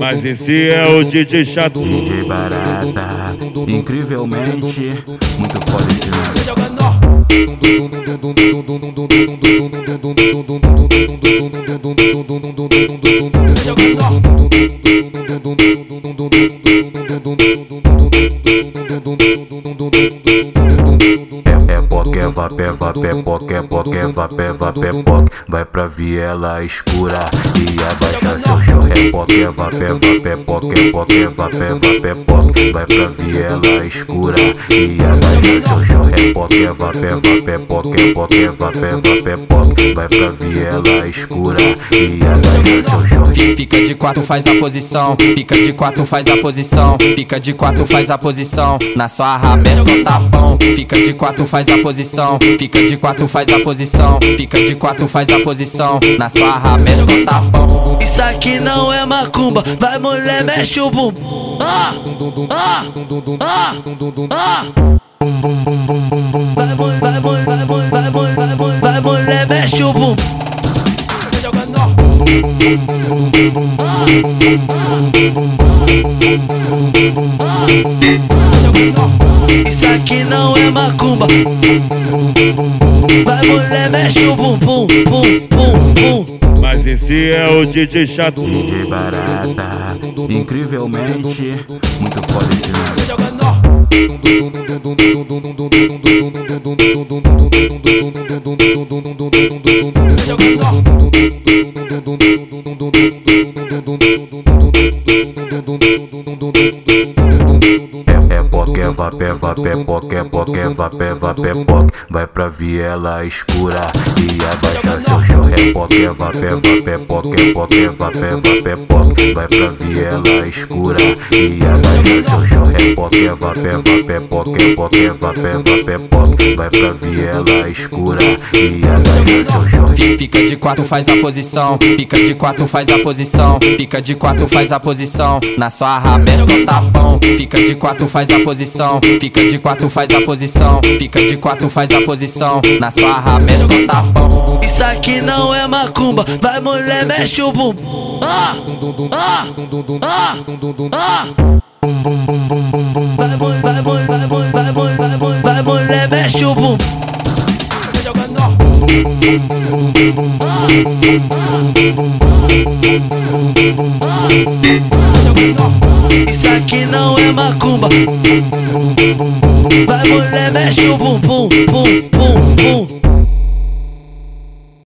Mas esse é o DJ chato. DJ Barata, incrivelmente, muito foda esse nome. É, é poque, é vapé, vapé, poque, é poque, é vapé, vapé, poque. Vai pra viela escura e abaixa seu chão. É poque, é vapé, vapé, poque, é poque, é vapé, vapé, poque. Vai pra viela escura e abaixa seu chão. É poque, é vapé, vapé, poque, é poque, é vapé, vapé, poque. Vai pra viela escura e abaixa seu chão. Fica de quatro, faz a posição. Fica de quatro, faz a posição. Fica de quatro, faz a posição. Na sua raba é só tapão. Fica de quatro, faz a posição. Fica de quatro, faz a posição. Fica de quatro, faz a posição. Na sua raba é só tapão. Isso aqui não é macumba, vai mulher, mexe o bumbum. Ah, ah, ah, ah. Vai, vai, mulher, mexe o bumbum. Isso aqui não é macumba. Vai mulher, mexe o bumbum, bum, bum, bum. Mas esse é o DJ chato. DJ Barata, incrivelmente, muito foda esse nome peva, peva, pepoca, pepoca, peva, peva, pepoca. Vai pra viela escura e a é poque, é vapé, vapé, poque. Vai pra viela escura e abaixa seu chão. É poque, é vapé, vapé, poque. Vai pra viela escura e abaixa seu chão. Fica de quatro, faz a posição. Fica de quatro, faz a posição. Fica de quatro, faz a posição. Na sua raba é só tapão. Fica de quatro, faz a posição. Fica de quatro, faz a posição. Fica de quatro, faz a posição. Na sua raba é só tapão. Isso aqui não é macumba, vai mulher, mexe o bumbum. Ah, ah, ah, ah. Vai, vai, vai, vai, vai, vai, vai, vai, vai, vai, vai, mulher, mexe o bumbum. Isso aqui não é macumba. Vai mulher, mexe o bumbum, bum, bum, bum.